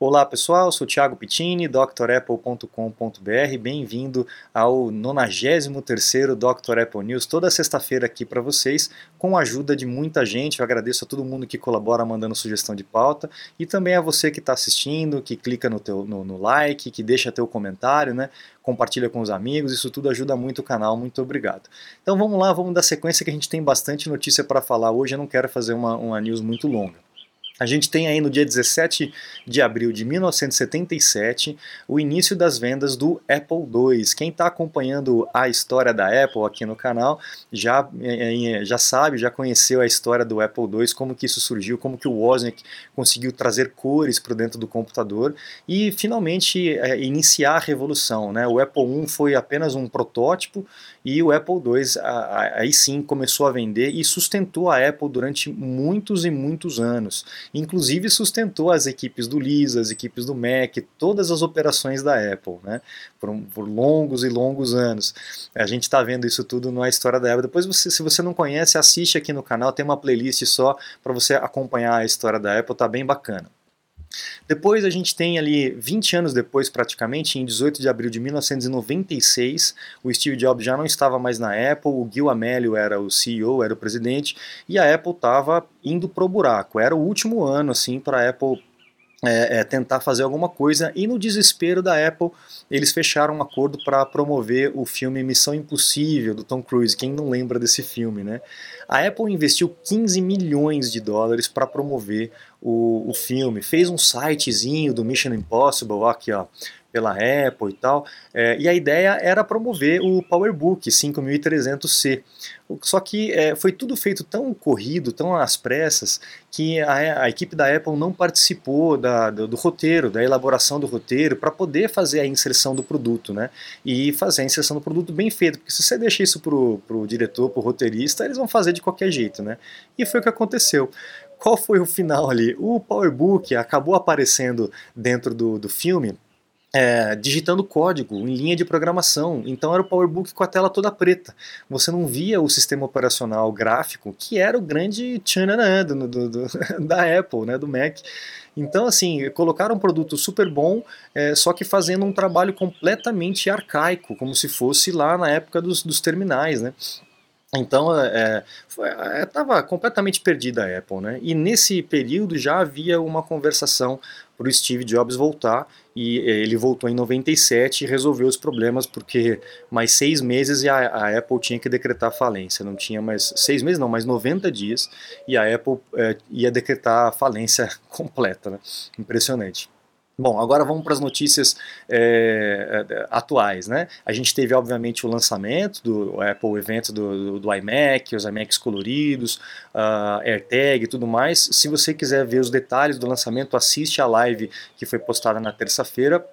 Olá pessoal, sou Thiago Pittini, drapple.com.br, bem-vindo ao 93º Dr. Apple News, toda sexta-feira aqui para vocês, com a ajuda de muita gente, eu agradeço a todo mundo que colabora mandando sugestão de pauta, e também a você que está assistindo, que clica no, teu, no, no like, que deixa teu comentário, né? compartilha com os amigos, isso tudo ajuda muito o canal, muito obrigado. Então vamos lá, vamos dar sequência que a gente tem bastante notícia para falar hoje, eu não quero fazer uma, uma news muito longa. A gente tem aí no dia 17 de abril de 1977 o início das vendas do Apple II. Quem está acompanhando a história da Apple aqui no canal já, é, é, já sabe, já conheceu a história do Apple II, como que isso surgiu, como que o Wozniak conseguiu trazer cores para dentro do computador e finalmente é, iniciar a revolução. Né? O Apple I foi apenas um protótipo e o Apple II aí sim começou a vender e sustentou a Apple durante muitos e muitos anos. Inclusive sustentou as equipes do Lisa, as equipes do Mac, todas as operações da Apple, né? Por, por longos e longos anos. A gente está vendo isso tudo na história da Apple. Depois, você, se você não conhece, assiste aqui no canal, tem uma playlist só para você acompanhar a história da Apple, tá bem bacana. Depois a gente tem ali, 20 anos depois praticamente, em 18 de abril de 1996, o Steve Jobs já não estava mais na Apple, o Gil Amelio era o CEO, era o presidente, e a Apple estava indo pro buraco. Era o último ano assim para a Apple é, é, tentar fazer alguma coisa e no desespero da Apple eles fecharam um acordo para promover o filme Missão Impossível do Tom Cruise. Quem não lembra desse filme, né? A Apple investiu 15 milhões de dólares para promover o, o filme, fez um sitezinho do Mission Impossible, aqui ó, pela Apple e tal, é, e a ideia era promover o PowerBook 5300C. Só que é, foi tudo feito tão corrido, tão às pressas, que a, a equipe da Apple não participou da, do, do roteiro, da elaboração do roteiro, para poder fazer a inserção do produto, né? E fazer a inserção do produto bem feito, porque se você deixa isso para o diretor, para o roteirista, eles vão fazer de qualquer jeito, né? E foi o que aconteceu qual foi o final ali? O PowerBook acabou aparecendo dentro do, do filme é, digitando código em linha de programação. Então era o PowerBook com a tela toda preta. Você não via o sistema operacional gráfico, que era o grande tchananã do, do, do, da Apple, né, do Mac. Então, assim, colocaram um produto super bom, é, só que fazendo um trabalho completamente arcaico, como se fosse lá na época dos, dos terminais, né? Então, estava é, é completamente perdida a Apple, né? E nesse período já havia uma conversação para o Steve Jobs voltar e é, ele voltou em 97 e resolveu os problemas porque mais seis meses e a, a, Apple tinha que decretar falência, não tinha mais seis meses não, mais 90 dias e a Apple é, ia decretar falência completa, né? Impressionante. Bom, agora vamos para as notícias é, atuais, né? A gente teve, obviamente, o lançamento do Apple Event do, do, do iMac, os iMacs coloridos, uh, AirTag e tudo mais. Se você quiser ver os detalhes do lançamento, assiste a live que foi postada na terça-feira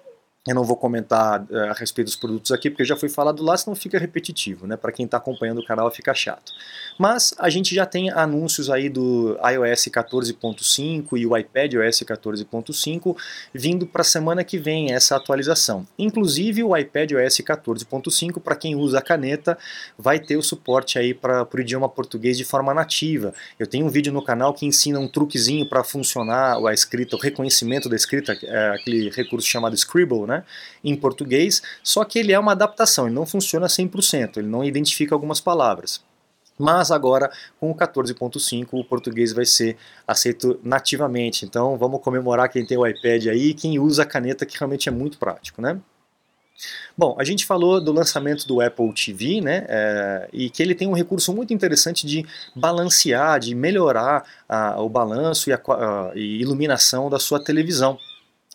eu não vou comentar uh, a respeito dos produtos aqui, porque já foi falado lá, senão fica repetitivo, né? Para quem está acompanhando o canal fica chato. Mas a gente já tem anúncios aí do iOS 14.5 e o iPad OS 14.5 vindo para a semana que vem essa atualização. Inclusive o iPad OS 14.5, para quem usa a caneta, vai ter o suporte aí para o idioma português de forma nativa. Eu tenho um vídeo no canal que ensina um truquezinho para funcionar a escrita, o reconhecimento da escrita, é aquele recurso chamado Scribble, né? Né, em português, só que ele é uma adaptação, ele não funciona 100%, ele não identifica algumas palavras. Mas agora, com o 14.5, o português vai ser aceito nativamente. Então vamos comemorar quem tem o iPad aí quem usa a caneta, que realmente é muito prático, né? Bom, a gente falou do lançamento do Apple TV, né, é, e que ele tem um recurso muito interessante de balancear, de melhorar a, o balanço e a, a e iluminação da sua televisão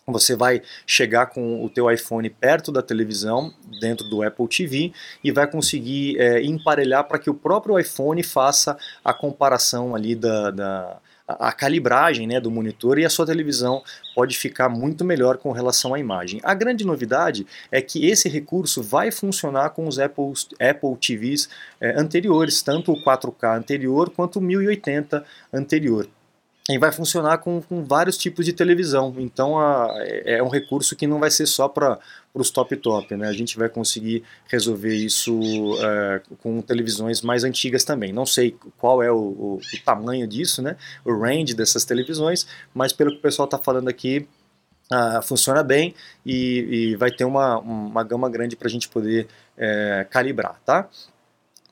você vai chegar com o teu iPhone perto da televisão, dentro do Apple TV, e vai conseguir é, emparelhar para que o próprio iPhone faça a comparação ali da, da a calibragem né, do monitor e a sua televisão pode ficar muito melhor com relação à imagem. A grande novidade é que esse recurso vai funcionar com os Apple, Apple TVs é, anteriores, tanto o 4K anterior quanto o 1080 anterior e vai funcionar com, com, vários tipos de televisão. Então a, é, é um recurso que não vai ser só para os top top. Né? A gente vai conseguir resolver isso é, com televisões mais antigas também. Não sei qual é o, o, o, tamanho disso, né? o range dessas televisões, mas pelo que o pessoal está falando aqui, uh, funciona bem e, e, vai ter uma, uma gama grande para a gente poder é, calibrar, tá?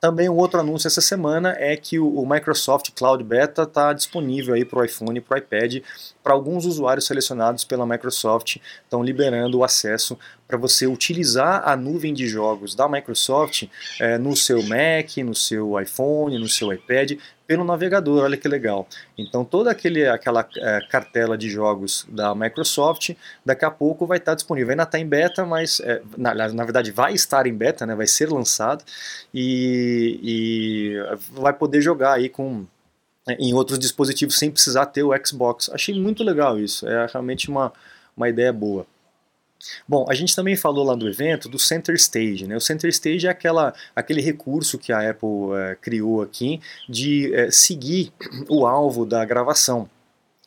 Também um outro anúncio essa semana é que o, Microsoft Cloud Beta está disponível aí para o iPhone e para o iPad para alguns usuários selecionados pela Microsoft, estão liberando o acesso para você utilizar a nuvem de jogos da Microsoft é, no seu Mac, no seu iPhone, no seu iPad, pelo navegador, olha que legal. Então toda aquele, aquela é, cartela de jogos da Microsoft, daqui a pouco vai estar disponível. Ainda está em beta, mas é, na, na, verdade vai estar em beta, né, vai ser lançado e, e vai poder jogar aí com é, em outros dispositivos sem precisar ter o Xbox. Achei muito legal isso, é realmente uma, uma ideia boa. Bom, a gente também falou lá do evento do Center Stage. Né? O Center Stage é aquela, aquele recurso que a Apple é, criou aqui de é, seguir o alvo da gravação.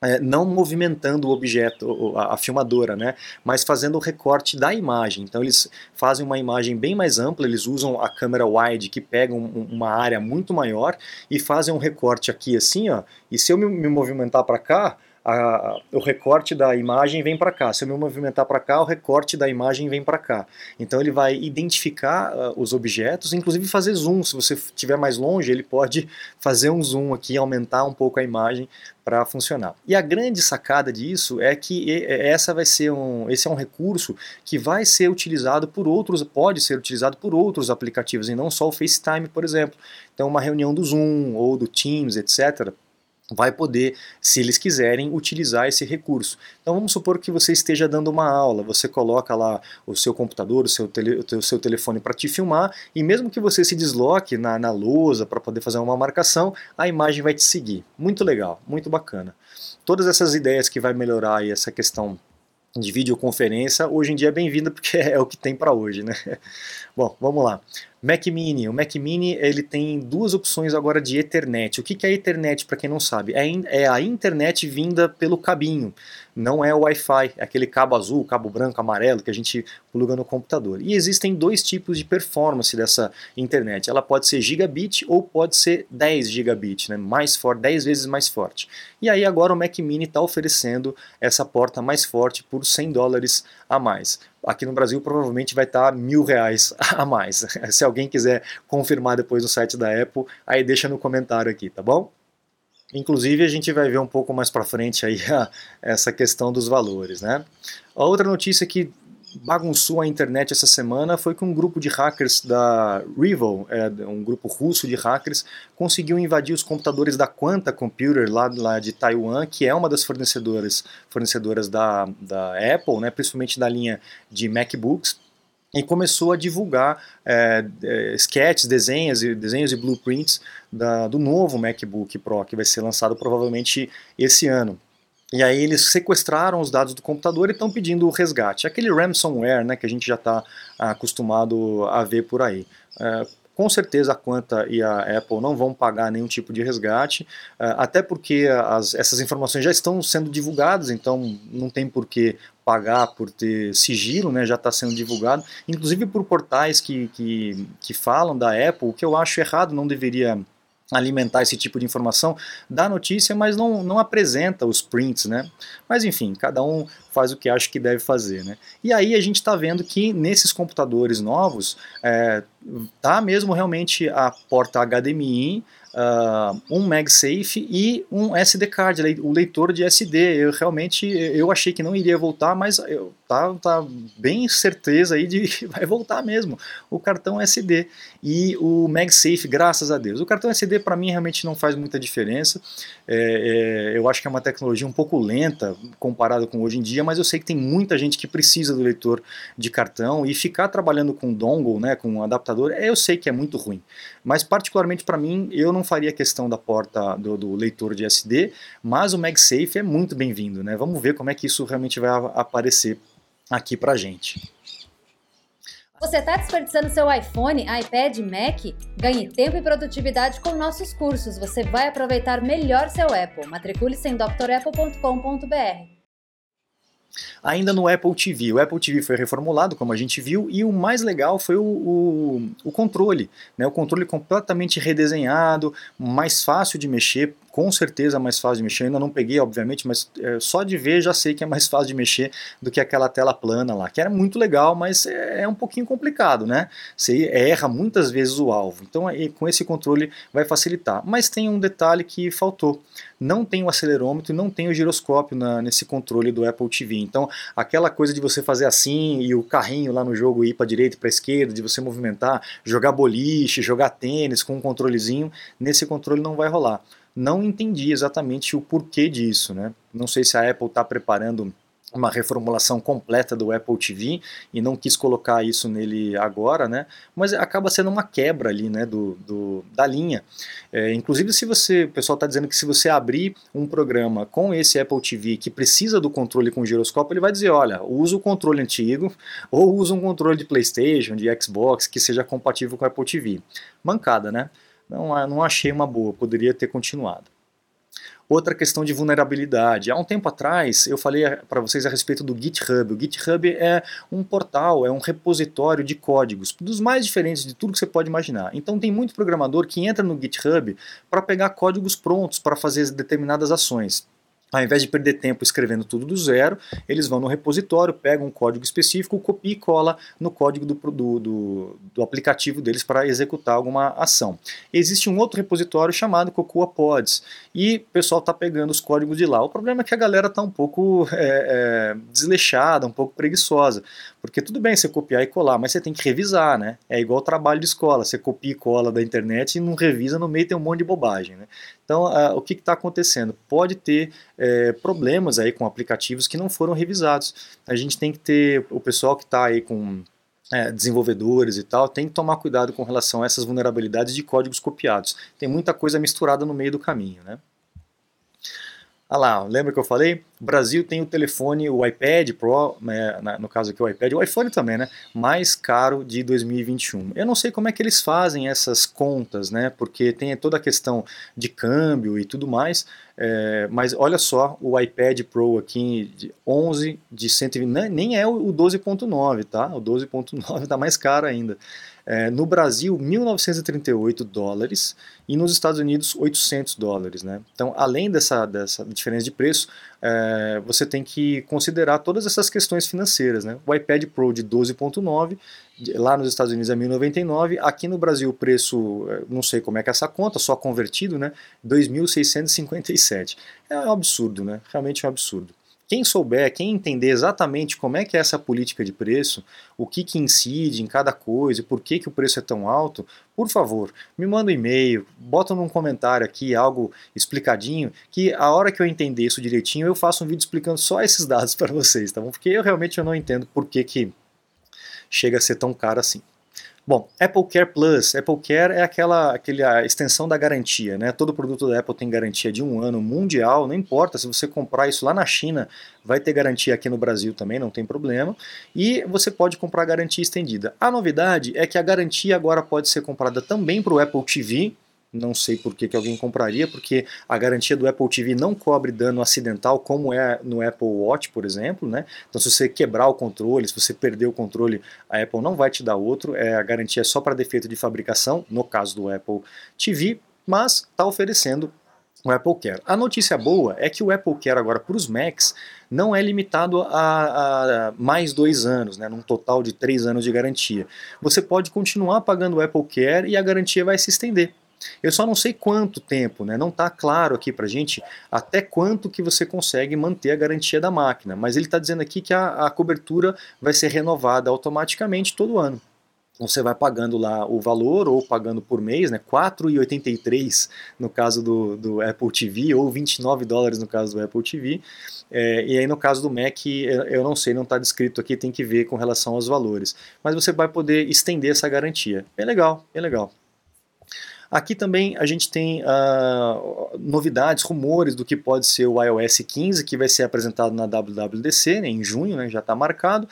É, não movimentando o objeto, a, a, filmadora, né, mas fazendo o recorte da imagem. Então eles fazem uma imagem bem mais ampla, eles usam a câmera wide que pega um, uma área muito maior e fazem um recorte aqui assim, ó, e se eu me, me movimentar para cá, a, o recorte da imagem vem para cá. Se eu me movimentar para cá, o recorte da imagem vem para cá. Então ele vai identificar uh, os objetos, inclusive fazer zoom. Se você estiver mais longe, ele pode fazer um zoom aqui, aumentar um pouco a imagem para funcionar. E a grande sacada disso é que essa vai ser um, esse é um recurso que vai ser utilizado por outros, pode ser utilizado por outros aplicativos e não só o FaceTime, por exemplo. Então uma reunião do Zoom ou do Teams, etc vai poder, se eles quiserem, utilizar esse recurso. Então vamos supor que você esteja dando uma aula, você coloca lá o seu computador, o seu, tele, o seu telefone para te filmar, e mesmo que você se desloque na, na lousa para poder fazer uma marcação, a imagem vai te seguir. Muito legal, muito bacana. Todas essas ideias que vai melhorar aí essa questão de videoconferência, hoje em dia é bem-vinda porque é o que tem para hoje, né? Bom, vamos lá. Mac Mini. O Mac Mini ele tem duas opções agora de Ethernet. O que é Ethernet, para quem não sabe? É, é a internet vinda pelo cabinho, não é o Wi-Fi, é aquele cabo azul, cabo branco, amarelo que a gente pluga no computador. E existem dois tipos de performance dessa internet. Ela pode ser gigabit ou pode ser 10 gigabit, né? mais forte, 10 vezes mais forte. E aí agora o Mac Mini está oferecendo essa porta mais forte por 100 dólares a mais aqui no Brasil provavelmente vai estar mil reais a mais. Se alguém quiser confirmar depois no site da Apple, aí deixa no comentário aqui, tá bom? Inclusive a gente vai ver um pouco mais para frente aí a, essa questão dos valores, né? A outra notícia que bagunçou a internet essa semana foi que um grupo de hackers da Revol, é, um grupo russo de hackers, conseguiu invadir os computadores da Quanta Computer lá, lá de Taiwan, que é uma das fornecedoras, fornecedoras da, da Apple, né, principalmente da linha de MacBooks, e começou a divulgar é, é, sketches, desenhos, desenhos e blueprints da, do novo MacBook Pro, que vai ser lançado provavelmente esse ano. E aí eles sequestraram os dados do computador e estão pedindo o resgate. Aquele ransomware né, que a gente já está acostumado a ver por aí. É, com certeza a Quanta e a Apple não vão pagar nenhum tipo de resgate, é, até porque as, essas informações já estão sendo divulgadas, então não tem por que pagar por ter sigilo, né, já está sendo divulgado, inclusive por portais que, que, que falam da Apple, o que eu acho errado, não deveria alimentar esse tipo de informação da notícia, mas não, não apresenta os prints, né? Mas enfim, cada um faz o que acha que deve fazer, né? E aí a gente está vendo que nesses computadores novos é, tá mesmo realmente a porta HDMI uh, um MagSafe e um SD card, o leitor de SD. Eu realmente eu achei que não iria voltar, mas eu tá, tá bem certeza aí de que vai voltar mesmo o cartão SD e o MagSafe, graças a Deus. O cartão SD para mim realmente não faz muita diferença. É, é, eu acho que é uma tecnologia um pouco lenta comparada com hoje em dia, mas eu sei que tem muita gente que precisa do leitor de cartão e ficar trabalhando com dongle, né, com um adaptador, eu sei que é muito ruim. Mas particularmente para mim, eu não faria questão da porta do, do, leitor de SD, mas o MagSafe é muito bem-vindo, né? Vamos ver como é que isso realmente vai aparecer aqui pra gente. Você está desperdiçando seu iPhone, iPad, Mac? Ganhe tempo e produtividade com nossos cursos. Você vai aproveitar melhor seu Apple. Matricule-se em drapple.com.br. Ainda no Apple TV, o Apple TV foi reformulado, como a gente viu, e o mais legal foi o, o, o controle, né? o controle completamente redesenhado, mais fácil de mexer, com certeza é mais fácil de mexer. Eu ainda não peguei, obviamente, mas é, só de ver já sei que é mais fácil de mexer do que aquela tela plana lá, que era muito legal, mas é, é um pouquinho complicado, né? Você erra muitas vezes o alvo. Então, aí, com esse controle vai facilitar. Mas tem um detalhe que faltou não tem o acelerômetro e não tem o giroscópio na, nesse controle do Apple TV. Então, aquela coisa de você fazer assim e o carrinho lá no jogo ir para direita e para esquerda, de você movimentar, jogar boliche, jogar tênis com um controlezinho, nesse controle não vai rolar. Não entendi exatamente o porquê disso, né? Não sei se a Apple está preparando uma reformulação completa do Apple TV e não quis colocar isso nele agora, né? Mas acaba sendo uma quebra ali, né? Do, do da linha. É, inclusive, se você, o pessoal está dizendo que se você abrir um programa com esse Apple TV que precisa do controle com giroscópio, ele vai dizer, olha, usa o controle antigo ou usa um controle de PlayStation, de Xbox que seja compatível com o Apple TV. Mancada, né? Não, não achei uma boa, poderia ter continuado. Outra questão de vulnerabilidade. Há um tempo atrás eu falei para vocês a respeito do GitHub. O GitHub é um portal, é um repositório de códigos, dos mais diferentes de tudo que você pode imaginar. Então tem muito programador que entra no GitHub para pegar códigos prontos para fazer determinadas ações ao invés de perder tempo escrevendo tudo do zero, eles vão no repositório, pegam um código específico, copia e cola no código do, do, do, do aplicativo deles para executar alguma ação. Existe um outro repositório chamado Cocoa Pods e o pessoal está pegando os códigos de lá. O problema é que a galera está um pouco é, é, desleixada, um pouco preguiçosa, porque tudo bem você copiar e colar, mas você tem que revisar, né? É igual trabalho de escola, você copia e cola da internet e não revisa, no meio tem um monte de bobagem, né? Então, uh, o que está acontecendo? Pode ter é, problemas aí com aplicativos que não foram revisados. A gente tem que ter o pessoal que está aí com é, desenvolvedores e tal, tem que tomar cuidado com relação a essas vulnerabilidades de códigos copiados. Tem muita coisa misturada no meio do caminho, né? Ah lá, lembra que eu falei? O Brasil tem o telefone, o iPad Pro, né, no caso aqui o iPad, o iPhone também, né? Mais caro de 2021. Eu não sei como é que eles fazem essas contas, né? Porque tem toda a questão de câmbio e tudo mais. É, mas olha só o iPad Pro aqui de 11 de 120, né, nem é o 12.9, tá? O 12.9 está mais caro ainda. É, no Brasil, 1.938 dólares e nos Estados Unidos, 800 dólares. Né? Então, além dessa, dessa diferença de preço, é, você tem que considerar todas essas questões financeiras. Né? O iPad Pro de 12.9, lá nos Estados Unidos é 1.099, aqui no Brasil o preço, é, não sei como é que é essa conta, só convertido, né? 2.657. É um absurdo, né? realmente é um absurdo. Quem souber, quem entender exatamente como é que é essa política de preço, o que, que incide em cada coisa e por que, que o preço é tão alto, por favor, me manda um e-mail, bota num comentário aqui algo explicadinho, que a hora que eu entender isso direitinho, eu faço um vídeo explicando só esses dados para vocês, tá bom? Porque eu realmente eu não entendo por que, que chega a ser tão caro assim. Bom, Apple Care Plus. Apple Care é aquela, aquela extensão da garantia, né? Todo produto da Apple tem garantia de um ano mundial, não importa se você comprar isso lá na China, vai ter garantia aqui no Brasil também, não tem problema. E você pode comprar garantia estendida. A novidade é que a garantia agora pode ser comprada também para o Apple TV, não sei por que, que alguém compraria, porque a garantia do Apple TV não cobre dano acidental, como é no Apple Watch, por exemplo. Né? Então, se você quebrar o controle, se você perder o controle, a Apple não vai te dar outro. É, a garantia é só para defeito de fabricação, no caso do Apple TV, mas está oferecendo o Apple Care. A notícia boa é que o Apple Care agora para os Macs não é limitado a, a, mais dois anos, né, num total de três anos de garantia. Você pode continuar pagando o Apple Care e a garantia vai se estender. Eu só não sei quanto tempo, né? não está claro aqui para gente até quanto que você consegue manter a garantia da máquina, mas ele está dizendo aqui que a, a cobertura vai ser renovada automaticamente todo ano você vai pagando lá o valor ou pagando por mês, né, 4,83 no caso do, do Apple TV ou 29 dólares no caso do Apple TV. É, e aí no caso do Mac, eu não sei, não está descrito aqui, tem que ver com relação aos valores. Mas você vai poder estender essa garantia. Bem legal, bem legal. Aqui também a gente tem uh, novidades, rumores do que pode ser o iOS 15, que vai ser apresentado na WWDC né, em junho, né, já está marcado.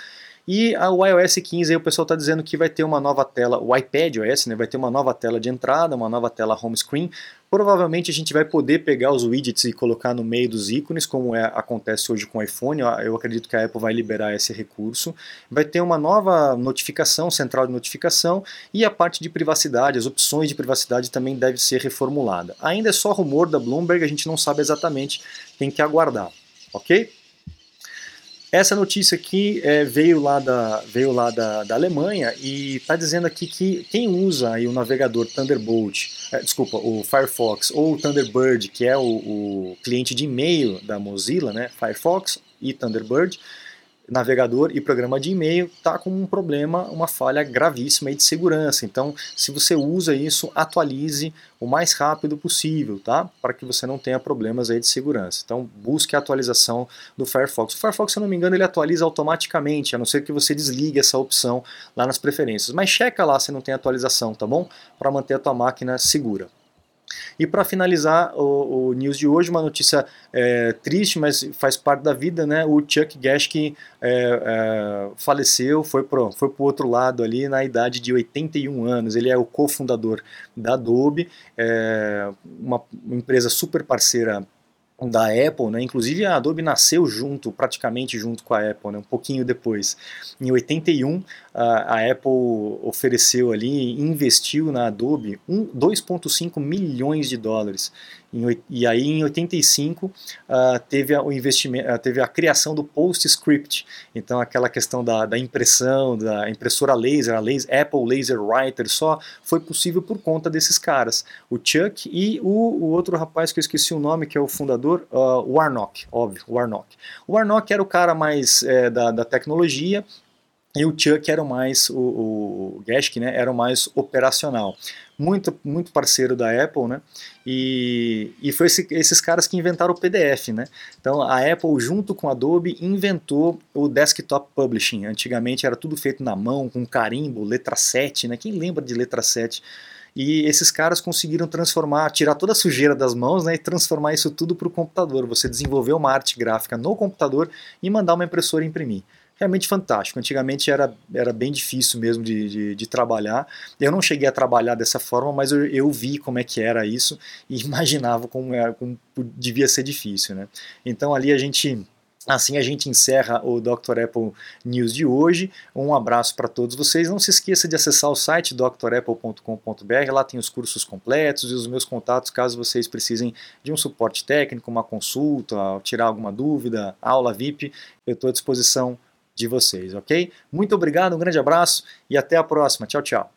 E o iOS 15 aí o pessoal está dizendo que vai ter uma nova tela, o iPad OS, né, vai ter uma nova tela de entrada, uma nova tela home screen. Provavelmente a gente vai poder pegar os widgets e colocar no meio dos ícones, como é, acontece hoje com o iPhone. Eu acredito que a Apple vai liberar esse recurso. Vai ter uma nova notificação, central de notificação, e a parte de privacidade, as opções de privacidade também deve ser reformulada. Ainda é só rumor da Bloomberg, a gente não sabe exatamente, tem que aguardar, ok? Essa notícia aqui é, veio lá, da, veio lá da, da Alemanha e está dizendo aqui que quem usa aí o navegador Thunderbolt, é, desculpa, o Firefox ou o Thunderbird, que é o, o cliente de e-mail da Mozilla, né, Firefox e Thunderbird, navegador e programa de e-mail está com um problema, uma falha gravíssima de segurança. Então, se você usa isso, atualize o mais rápido possível, tá? Para que você não tenha problemas aí de segurança. Então, busque a atualização do Firefox. O Firefox, se eu não me engano, ele atualiza automaticamente, a não ser que você desligue essa opção lá nas preferências. Mas checa lá se não tem atualização, tá bom? Para manter a tua máquina segura. E para finalizar o, o, news de hoje, uma notícia é, triste, mas faz parte da vida, né? O Chuck Geschke é, é, faleceu, foi pro, foi pro outro lado ali na idade de 81 anos. Ele é o cofundador da Adobe, é, uma empresa super parceira da Apple, né? Inclusive a Adobe nasceu junto, praticamente junto com a Apple, né? Um pouquinho depois. Em 81, a, Apple ofereceu ali, investiu na Adobe um, 2,5 milhões de dólares. E aí em 85 uh, ah, teve o investimento, uh, teve a criação do PostScript. Então aquela questão da, da impressão, da impressora laser, a laser, Apple Laser Writer, só foi possível por conta desses caras, o Chuck e o, o outro rapaz que eu esqueci o nome, que é o fundador, uh, Warnock, óbvio, Warnock. O Warnock era o cara mais é, da, da tecnologia, e o Chuck era mais, o, o Geschke, né, era mais operacional. Muito, muito parceiro da Apple, né, e, e foi esse, esses caras que inventaram o PDF, né. Então a Apple, junto com a Adobe, inventou o Desktop Publishing. Antigamente era tudo feito na mão, com carimbo, letra 7, né, quem lembra de letra 7? E esses caras conseguiram transformar, tirar toda a sujeira das mãos né, e transformar isso tudo para o computador. Você desenvolver uma arte gráfica no computador e mandar uma impressora imprimir realmente fantástico. Antigamente era, era bem difícil mesmo de, de, de trabalhar. Eu não cheguei a trabalhar dessa forma, mas eu, eu vi como é que era isso e imaginava como, era, como devia ser difícil. Né? Então ali a gente. Assim a gente encerra o Dr. Apple News de hoje. Um abraço para todos vocês. Não se esqueça de acessar o site drapple.com.br. Lá tem os cursos completos e os meus contatos caso vocês precisem de um suporte técnico, uma consulta, tirar alguma dúvida, aula VIP. Eu estou à disposição de vocês, ok? Muito obrigado, um grande abraço e até a próxima. Tchau, tchau.